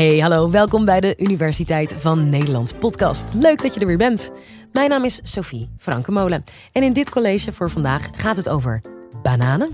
Hey, hallo, welkom bij de Universiteit van Nederland podcast. Leuk dat je er weer bent. Mijn naam is Sophie Frankenmolen en in dit college voor vandaag gaat het over bananen,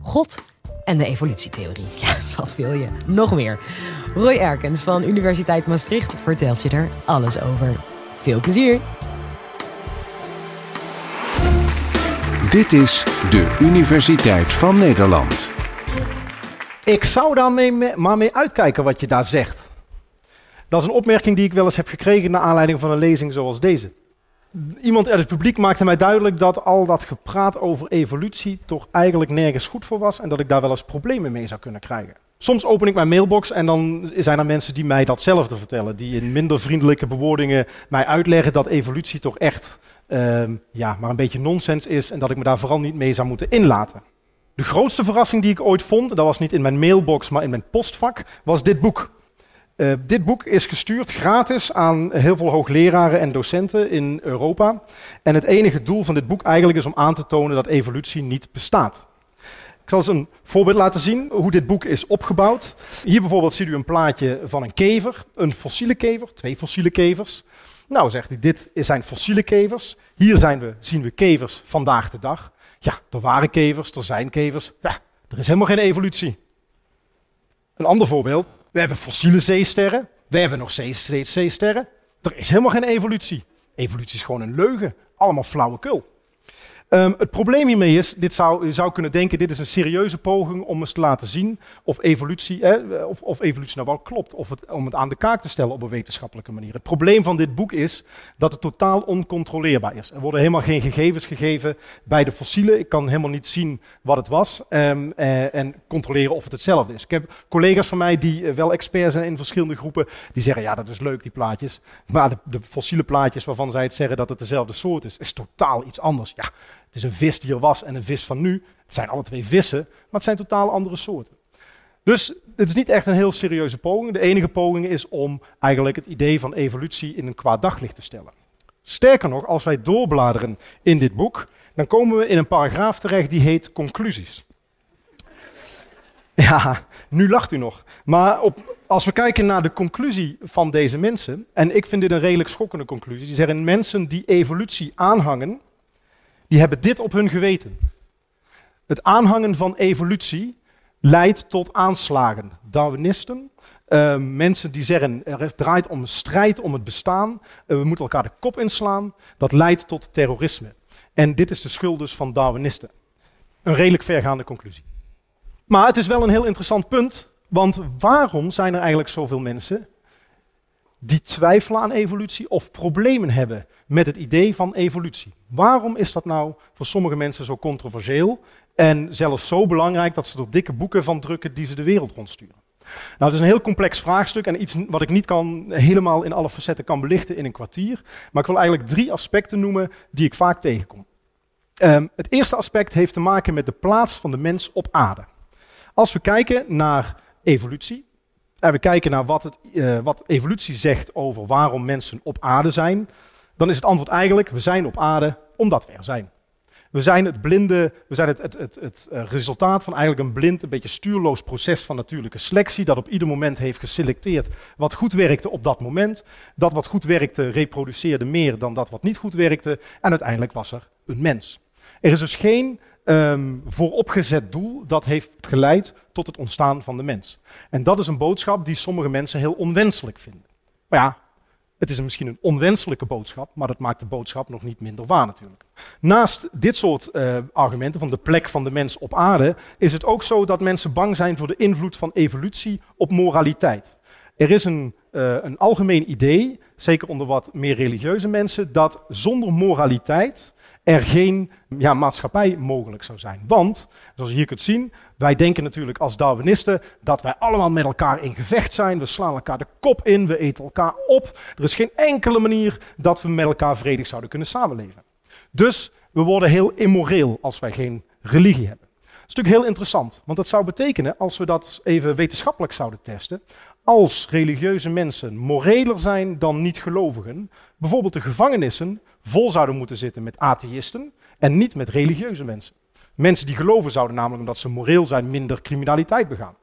God en de evolutietheorie. Ja, wat wil je? Nog meer. Roy Erkens van Universiteit Maastricht vertelt je er alles over. Veel plezier! Dit is de Universiteit van Nederland. Ik zou daar mee, maar mee uitkijken wat je daar zegt. Dat is een opmerking die ik wel eens heb gekregen naar aanleiding van een lezing zoals deze. Iemand uit het publiek maakte mij duidelijk dat al dat gepraat over evolutie toch eigenlijk nergens goed voor was en dat ik daar wel eens problemen mee zou kunnen krijgen. Soms open ik mijn mailbox en dan zijn er mensen die mij datzelfde vertellen, die in minder vriendelijke bewoordingen mij uitleggen dat evolutie toch echt uh, ja, maar een beetje nonsens is en dat ik me daar vooral niet mee zou moeten inlaten. De grootste verrassing die ik ooit vond, dat was niet in mijn mailbox, maar in mijn postvak, was dit boek. Uh, dit boek is gestuurd gratis aan heel veel hoogleraren en docenten in Europa. En het enige doel van dit boek eigenlijk is om aan te tonen dat evolutie niet bestaat. Ik zal eens een voorbeeld laten zien hoe dit boek is opgebouwd. Hier bijvoorbeeld ziet u een plaatje van een kever, een fossiele kever, twee fossiele kevers. Nou, zegt hij, dit zijn fossiele kevers. Hier zijn we, zien we kevers vandaag de dag. Ja, er waren kevers, er zijn kevers. Ja, er is helemaal geen evolutie. Een ander voorbeeld. We hebben fossiele zeesterren. We hebben nog zeesterren. Er is helemaal geen evolutie. Evolutie is gewoon een leugen. Allemaal flauwekul. Um, het probleem hiermee is, dit zou, je zou kunnen denken, dit is een serieuze poging om eens te laten zien of evolutie, eh, of, of, evolutie nou wel klopt, of het, om het aan de kaak te stellen op een wetenschappelijke manier. Het probleem van dit boek is dat het totaal oncontroleerbaar is. Er worden helemaal geen gegevens gegeven bij de fossielen. Ik kan helemaal niet zien wat het was um, eh, en controleren of het hetzelfde is. Ik heb collega's van mij die uh, wel experts zijn in verschillende groepen, die zeggen ja dat is leuk die plaatjes, maar de, de fossiele plaatjes waarvan zij het zeggen dat het dezelfde soort is, is totaal iets anders. Ja, het is een vis die er was en een vis van nu. Het zijn alle twee vissen, maar het zijn totaal andere soorten. Dus het is niet echt een heel serieuze poging. De enige poging is om eigenlijk het idee van evolutie in een kwaad daglicht te stellen. Sterker nog, als wij doorbladeren in dit boek, dan komen we in een paragraaf terecht die heet conclusies. Ja, nu lacht u nog. Maar op, als we kijken naar de conclusie van deze mensen, en ik vind dit een redelijk schokkende conclusie, die zeggen mensen die evolutie aanhangen, die hebben dit op hun geweten. Het aanhangen van evolutie leidt tot aanslagen. Darwinisten, uh, mensen die zeggen er draait om een strijd om het bestaan, uh, we moeten elkaar de kop inslaan, dat leidt tot terrorisme. En dit is de schuld dus van Darwinisten. Een redelijk vergaande conclusie. Maar het is wel een heel interessant punt, want waarom zijn er eigenlijk zoveel mensen die twijfelen aan evolutie of problemen hebben met het idee van evolutie. Waarom is dat nou voor sommige mensen zo controversieel en zelfs zo belangrijk dat ze er dikke boeken van drukken die ze de wereld rondsturen? Nou, het is een heel complex vraagstuk en iets wat ik niet kan, helemaal in alle facetten kan belichten in een kwartier. Maar ik wil eigenlijk drie aspecten noemen die ik vaak tegenkom. Um, het eerste aspect heeft te maken met de plaats van de mens op aarde. Als we kijken naar evolutie, en we kijken naar wat, het, uh, wat evolutie zegt over waarom mensen op aarde zijn, dan is het antwoord eigenlijk, we zijn op aarde omdat we er zijn. We zijn het blinde, we zijn het, het, het, het uh, resultaat van eigenlijk een blind, een beetje stuurloos proces van natuurlijke selectie, dat op ieder moment heeft geselecteerd wat goed werkte op dat moment. Dat wat goed werkte reproduceerde meer dan dat wat niet goed werkte en uiteindelijk was er een mens. Er is dus geen um, vooropgezet doel dat heeft geleid tot het ontstaan van de mens. En dat is een boodschap die sommige mensen heel onwenselijk vinden. Maar ja, het is misschien een onwenselijke boodschap, maar dat maakt de boodschap nog niet minder waar natuurlijk. Naast dit soort uh, argumenten van de plek van de mens op aarde, is het ook zo dat mensen bang zijn voor de invloed van evolutie op moraliteit. Er is een, uh, een algemeen idee, zeker onder wat meer religieuze mensen, dat zonder moraliteit er geen ja, maatschappij mogelijk zou zijn. Want, zoals je hier kunt zien, wij denken natuurlijk als Darwinisten dat wij allemaal met elkaar in gevecht zijn. We slaan elkaar de kop in, we eten elkaar op. Er is geen enkele manier dat we met elkaar vredig zouden kunnen samenleven. Dus we worden heel immoreel als wij geen religie hebben. Dat is natuurlijk heel interessant, want dat zou betekenen, als we dat even wetenschappelijk zouden testen, als religieuze mensen moreler zijn dan niet-gelovigen, bijvoorbeeld de gevangenissen vol zouden moeten zitten met atheïsten en niet met religieuze mensen. Mensen die geloven zouden namelijk omdat ze moreel zijn minder criminaliteit begaan.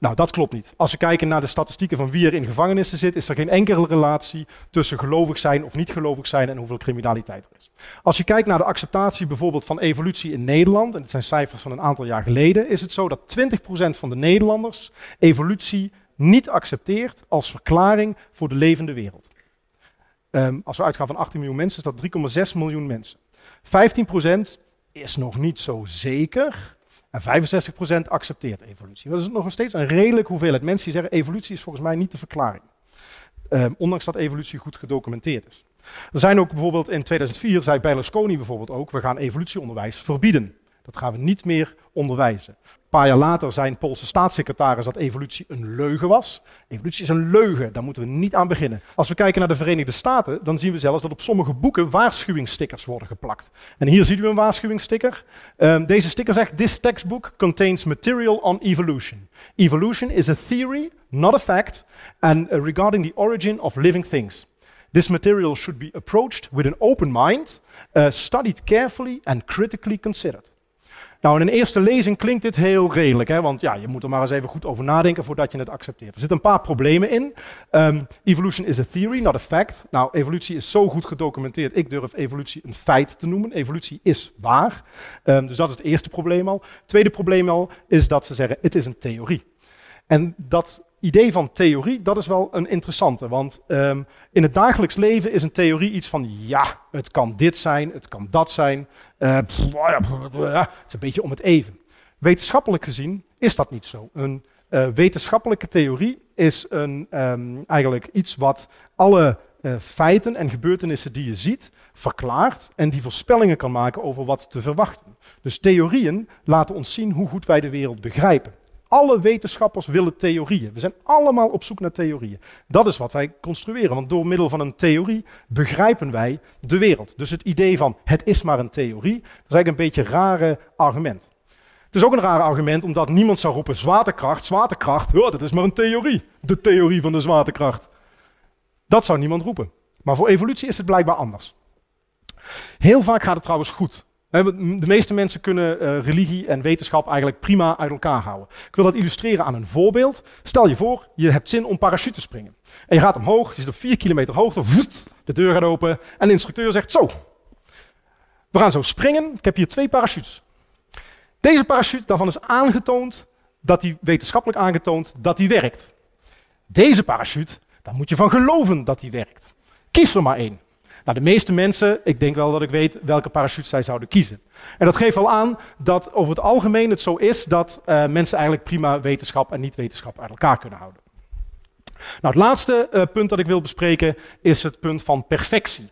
Nou, dat klopt niet. Als we kijken naar de statistieken van wie er in gevangenissen zit, is er geen enkele relatie tussen gelovig zijn of niet gelovig zijn en hoeveel criminaliteit er is. Als je kijkt naar de acceptatie bijvoorbeeld van evolutie in Nederland, en het zijn cijfers van een aantal jaar geleden, is het zo dat 20% van de Nederlanders evolutie niet accepteert als verklaring voor de levende wereld. Um, als we uitgaan van 18 miljoen mensen, is dat 3,6 miljoen mensen. 15% is nog niet zo zeker. En 65% accepteert evolutie. Dat is nog steeds een redelijk hoeveelheid mensen die zeggen: evolutie is volgens mij niet de verklaring. Um, ondanks dat evolutie goed gedocumenteerd is. Er zijn ook bijvoorbeeld in 2004, zei Berlusconi bijvoorbeeld ook: we gaan evolutieonderwijs verbieden. Dat gaan we niet meer onderwijzen. Een paar jaar later zei Poolse staatssecretaris dat evolutie een leugen was. Evolutie is een leugen, daar moeten we niet aan beginnen. Als we kijken naar de Verenigde Staten, dan zien we zelfs dat op sommige boeken waarschuwingsstickers worden geplakt. En hier ziet u een waarschuwingssticker. Um, deze sticker zegt: This textbook contains material on evolution. Evolution is a theory, not a fact, and uh, regarding the origin of living things. This material should be approached with an open mind, uh, studied carefully and critically considered. Nou, in een eerste lezing klinkt dit heel redelijk, hè? want ja, je moet er maar eens even goed over nadenken voordat je het accepteert. Er zitten een paar problemen in. Um, evolution is a theory, not a fact. Nou, evolutie is zo goed gedocumenteerd, ik durf evolutie een feit te noemen. Evolutie is waar. Um, dus dat is het eerste probleem al. Het tweede probleem al is dat ze zeggen, het is een theorie. En dat idee van theorie, dat is wel een interessante. Want um, in het dagelijks leven is een theorie iets van, ja, het kan dit zijn, het kan dat zijn. Uh, het is een beetje om het even. Wetenschappelijk gezien is dat niet zo. Een uh, wetenschappelijke theorie is een, um, eigenlijk iets wat alle feiten en gebeurtenissen die je ziet verklaart en die voorspellingen kan maken over wat te verwachten. Dus theorieën laten ons zien hoe goed wij de wereld begrijpen. Alle wetenschappers willen theorieën. We zijn allemaal op zoek naar theorieën. Dat is wat wij construeren, want door middel van een theorie begrijpen wij de wereld. Dus het idee van het is maar een theorie, dat is eigenlijk een beetje een rare argument. Het is ook een raar argument omdat niemand zou roepen zwaartekracht, zwaartekracht, dat is maar een theorie. De theorie van de zwaartekracht. Dat zou niemand roepen. Maar voor evolutie is het blijkbaar anders. Heel vaak gaat het trouwens goed. De meeste mensen kunnen uh, religie en wetenschap eigenlijk prima uit elkaar houden. Ik wil dat illustreren aan een voorbeeld. Stel je voor, je hebt zin om parachute te springen. En je gaat omhoog, je zit op 4 kilometer hoogte, de deur gaat open en de instructeur zegt zo. We gaan zo springen, ik heb hier twee parachutes. Deze parachute, daarvan is aangetoond, dat die wetenschappelijk aangetoond, dat die werkt. Deze parachute, daar moet je van geloven dat die werkt. Kies er maar één. Nou, de meeste mensen, ik denk wel dat ik weet welke parachute zij zouden kiezen. En dat geeft wel aan dat over het algemeen het zo is dat uh, mensen eigenlijk prima wetenschap en niet-wetenschap uit elkaar kunnen houden. Nou, het laatste uh, punt dat ik wil bespreken is het punt van perfectie.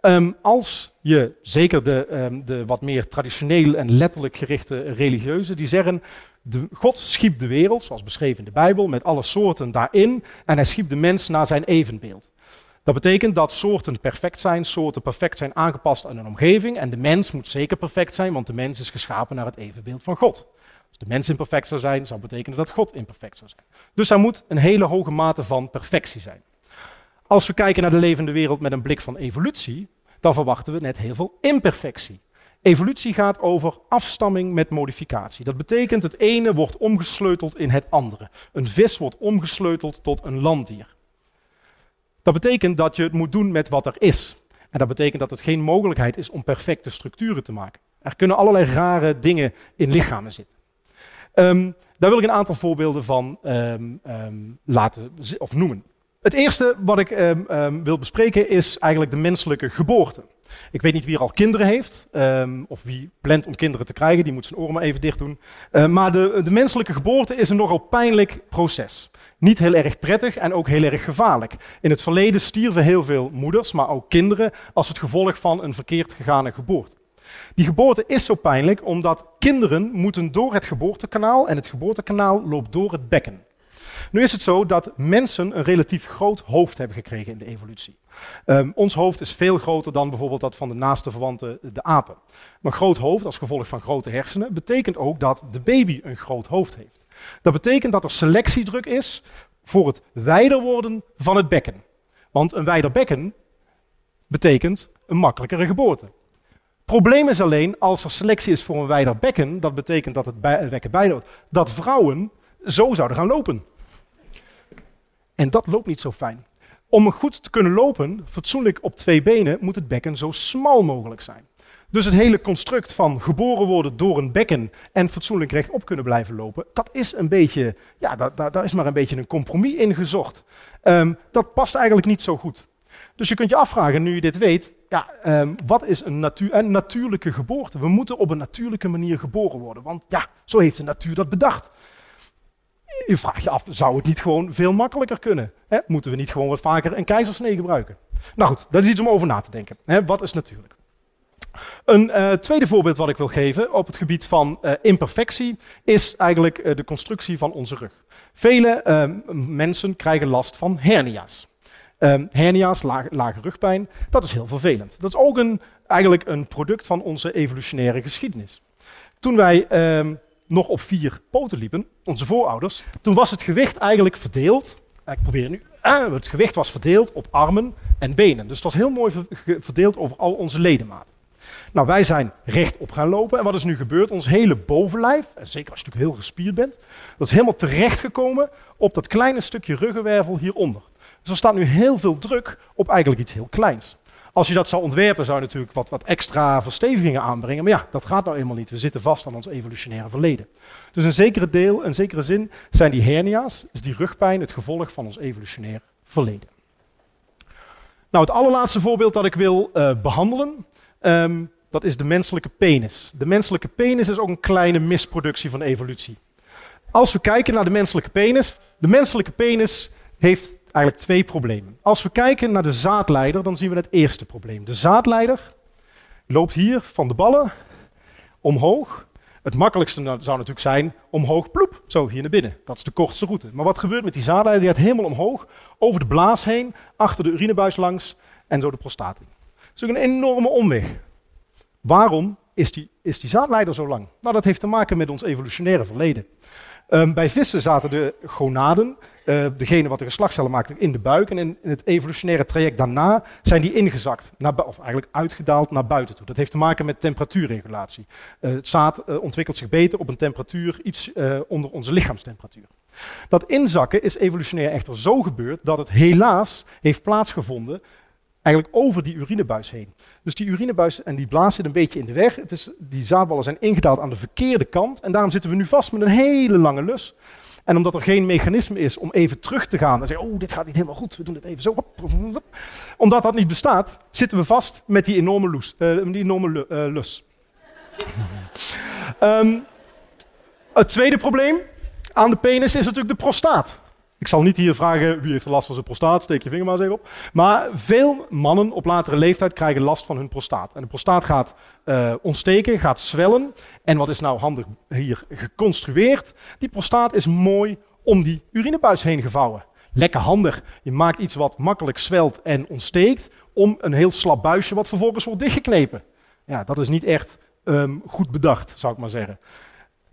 Um, als je, zeker de, um, de wat meer traditioneel en letterlijk gerichte religieuzen, die zeggen, de, God schiep de wereld, zoals beschreven in de Bijbel, met alle soorten daarin, en hij schiep de mens naar zijn evenbeeld. Dat betekent dat soorten perfect zijn, soorten perfect zijn aangepast aan een omgeving. En de mens moet zeker perfect zijn, want de mens is geschapen naar het evenbeeld van God. Als de mens imperfect zou zijn, zou betekenen dat God imperfect zou zijn. Dus er moet een hele hoge mate van perfectie zijn. Als we kijken naar de levende wereld met een blik van evolutie, dan verwachten we net heel veel imperfectie. Evolutie gaat over afstamming met modificatie. Dat betekent het ene wordt omgesleuteld in het andere. Een vis wordt omgesleuteld tot een landdier. Dat betekent dat je het moet doen met wat er is. En dat betekent dat het geen mogelijkheid is om perfecte structuren te maken. Er kunnen allerlei rare dingen in lichamen zitten. Um, daar wil ik een aantal voorbeelden van um, um, laten of noemen. Het eerste wat ik wil bespreken is eigenlijk de menselijke geboorte. Ik weet niet wie er al kinderen heeft, of wie plant om kinderen te krijgen, die moet zijn oren maar even dicht doen. Uh, maar de, de menselijke geboorte is een nogal pijnlijk proces niet heel erg prettig en ook heel erg gevaarlijk. In het verleden stierven heel veel moeders, maar ook kinderen, als het gevolg van een verkeerd gegane geboorte. Die geboorte is zo pijnlijk omdat kinderen moeten door het geboortekanaal en het geboortekanaal loopt door het bekken. Nu is het zo dat mensen een relatief groot hoofd hebben gekregen in de evolutie. Um, ons hoofd is veel groter dan bijvoorbeeld dat van de naaste verwanten, de apen. Maar groot hoofd, als gevolg van grote hersenen, betekent ook dat de baby een groot hoofd heeft. Dat betekent dat er selectiedruk is voor het wijder worden van het bekken. Want een wijder bekken betekent een makkelijkere geboorte. Probleem is alleen als er selectie is voor een wijder bekken, dat betekent dat het bekken wijder wordt, dat vrouwen zo zouden gaan lopen. En dat loopt niet zo fijn. Om goed te kunnen lopen, fatsoenlijk op twee benen, moet het bekken zo smal mogelijk zijn. Dus het hele construct van geboren worden door een bekken en fatsoenlijk rechtop kunnen blijven lopen, dat is een beetje, ja, daar, daar is maar een beetje een compromis in gezocht. Ehm, dat past eigenlijk niet zo goed. Dus je kunt je afvragen, nu je dit weet, ja, um, wat is een, een natuurlijke geboorte? We moeten op een natuurlijke manier geboren worden, want ja, zo heeft de natuur dat bedacht. Je vraagt je af, zou het niet gewoon veel makkelijker kunnen? Moeten we niet gewoon wat vaker een keizersnee gebruiken? Nou goed, dat is iets om over na te denken. Wat is natuurlijk? Een uh, tweede voorbeeld wat ik wil geven op het gebied van uh, imperfectie is eigenlijk uh, de constructie van onze rug. Vele ehm, mensen krijgen last van hernia's. Um, hernia's, lage, rugpijn, dat is heel vervelend. Dat is ook een, eigenlijk een product van onze evolutionaire geschiedenis. Toen wij um, nog op vier poten liepen, onze voorouders, toen was het gewicht eigenlijk verdeeld. Ik probeer nu. Ah, het gewicht was verdeeld op armen en benen. Dus het was heel mooi verdeeld over al onze ledematen. Nou, wij zijn rechtop gaan lopen. En wat is nu gebeurd? Ons hele bovenlijf, en zeker als je natuurlijk heel gespierd bent, dat is helemaal terechtgekomen op dat kleine stukje ruggenwervel hieronder. Dus er staat nu heel veel druk op eigenlijk iets heel kleins. Als je dat zou ontwerpen, zou je natuurlijk wat, wat extra verstevigingen aanbrengen. Maar ja, dat gaat nou eenmaal niet. We zitten vast aan ons evolutionaire verleden. Dus een zekere deel, een zekere zin, zijn die hernia's, is die rugpijn het gevolg van ons evolutionair verleden. Nou, het allerlaatste voorbeeld dat ik wil uh, behandelen, um, dat is de menselijke penis. De menselijke penis is ook een kleine misproductie van evolutie. Als we kijken naar de menselijke penis, de menselijke penis heeft eigenlijk twee problemen. Als we kijken naar de zaadleider, dan zien we het eerste probleem. De zaadleider loopt hier van de ballen omhoog. Het makkelijkste zou natuurlijk zijn omhoog, ploep, zo hier naar binnen. Dat is de kortste route. Maar wat gebeurt met die zaadleider? Die gaat helemaal omhoog, over de blaas heen, achter de urinebuis langs en zo de prostaat in. Dat is ook een enorme omweg. Waarom is die, is die zaadleider zo lang? Nou, dat heeft te maken met ons evolutionaire verleden. Um, bij vissen zaten de gonaden, uh, degene wat de geslachtscellen maken, in de buik. En in, het evolutionaire traject daarna zijn die ingezakt, naar, of eigenlijk uitgedaald naar buiten toe. Dat heeft te maken met temperatuurregulatie. Uh, het zaad uh, ontwikkelt zich beter op een temperatuur iets onder onze lichaamstemperatuur. Dat inzakken is evolutionair echter zo gebeurd dat het helaas heeft plaatsgevonden eigenlijk over die urinebuis heen. Dus die urinebuis en die blaas zit een beetje in de weg. Het is, die zaadballen zijn ingedaald aan de verkeerde kant. En daarom zitten we nu vast met een hele lange lus. En omdat er geen mechanisme is om even terug te gaan en zeggen, oh, dit gaat niet helemaal goed, we doen het even zo. Omdat dat niet bestaat, zitten we vast met die enorme, uh, die enorme uh, lus. um, het tweede probleem aan de penis is natuurlijk de prostaat. Ik zal niet hier vragen wie heeft last van zijn prostaat, steek je vinger maar eens even op. Maar veel mannen op latere leeftijd krijgen last van hun prostaat. En de prostaat gaat uh, ontsteken, gaat zwellen. En wat is nou handig hier geconstrueerd? Die prostaat is mooi om die urinebuis heen gevouwen. Lekker handig. Je maakt iets wat makkelijk zwelt en ontsteekt om een heel slap buisje wat vervolgens wordt dichtgeknepen. Ja, dat is niet echt um, goed bedacht, zou ik maar zeggen.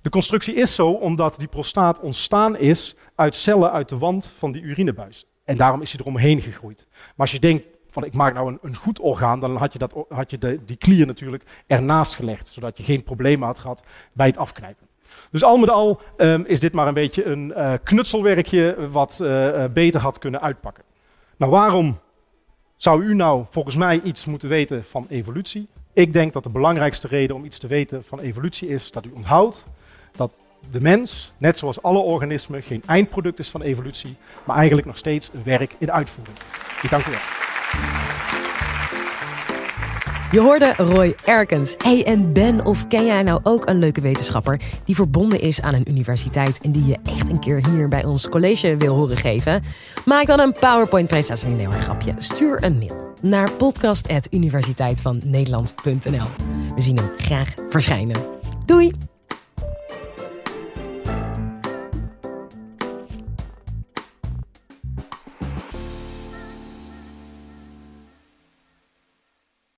De constructie is zo omdat die prostaat ontstaan is uit cellen uit de wand van die urinebuis. En daarom is hij eromheen gegroeid. Maar als je denkt, van ik maak nou een, een goed orgaan, dan had je, dat, had je de, die klier natuurlijk ernaast gelegd, zodat je geen problemen had gehad bij het afknijpen. Dus al met al um, is dit maar een beetje een uh, knutselwerkje wat uh, beter had kunnen uitpakken. Nou, waarom zou u nou volgens mij iets moeten weten van evolutie? Ik denk dat de belangrijkste reden om iets te weten van evolutie is dat u onthoudt de mens, net zoals alle organismen, geen eindproduct is van evolutie, maar eigenlijk nog steeds een werk in uitvoering. Ik dank u wel. Je hoorde Roy Erkens. Hey, en ben of ken jij nou ook een leuke wetenschapper die verbonden is aan een universiteit en die je echt een keer hier bij ons college wil horen geven? Maak dan een PowerPoint-presentatie. Nee, maar grapje. Stuur een mail naar podcast.universiteitvannederland.nl. We zien hem graag verschijnen. Doei!